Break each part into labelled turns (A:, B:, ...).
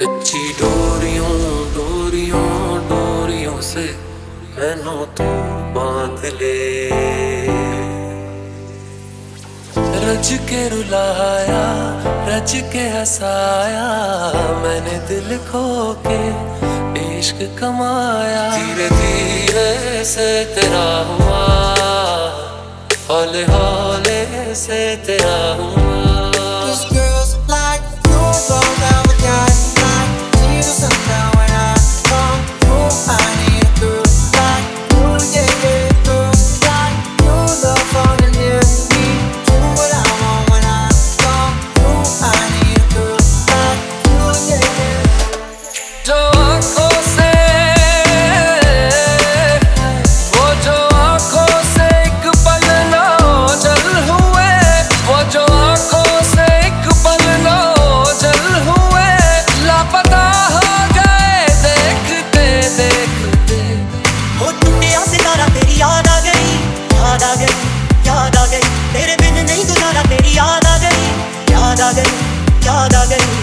A: कच्ची डोरियों डोरियों डोरियों से मैनो तू बाँध ले। रज के रुलाया, रज के हसाया, मैंने दिल खो के इश्क कमाया। धीरे धीरे से तेरा हुआ हौले हौले से तेरा हुआ।
B: आ गई याद आ गई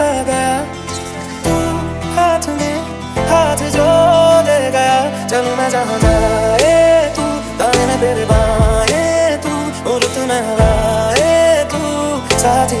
A: सा
C: गया तू हाथ में हाथ जो दे गया चल मैं जहाँ जाए तू दाने में तेरे बाएँ तू उलट में हवाए तू साथी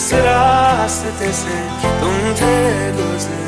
C: इस रास्ते से तुम थे गुजरे।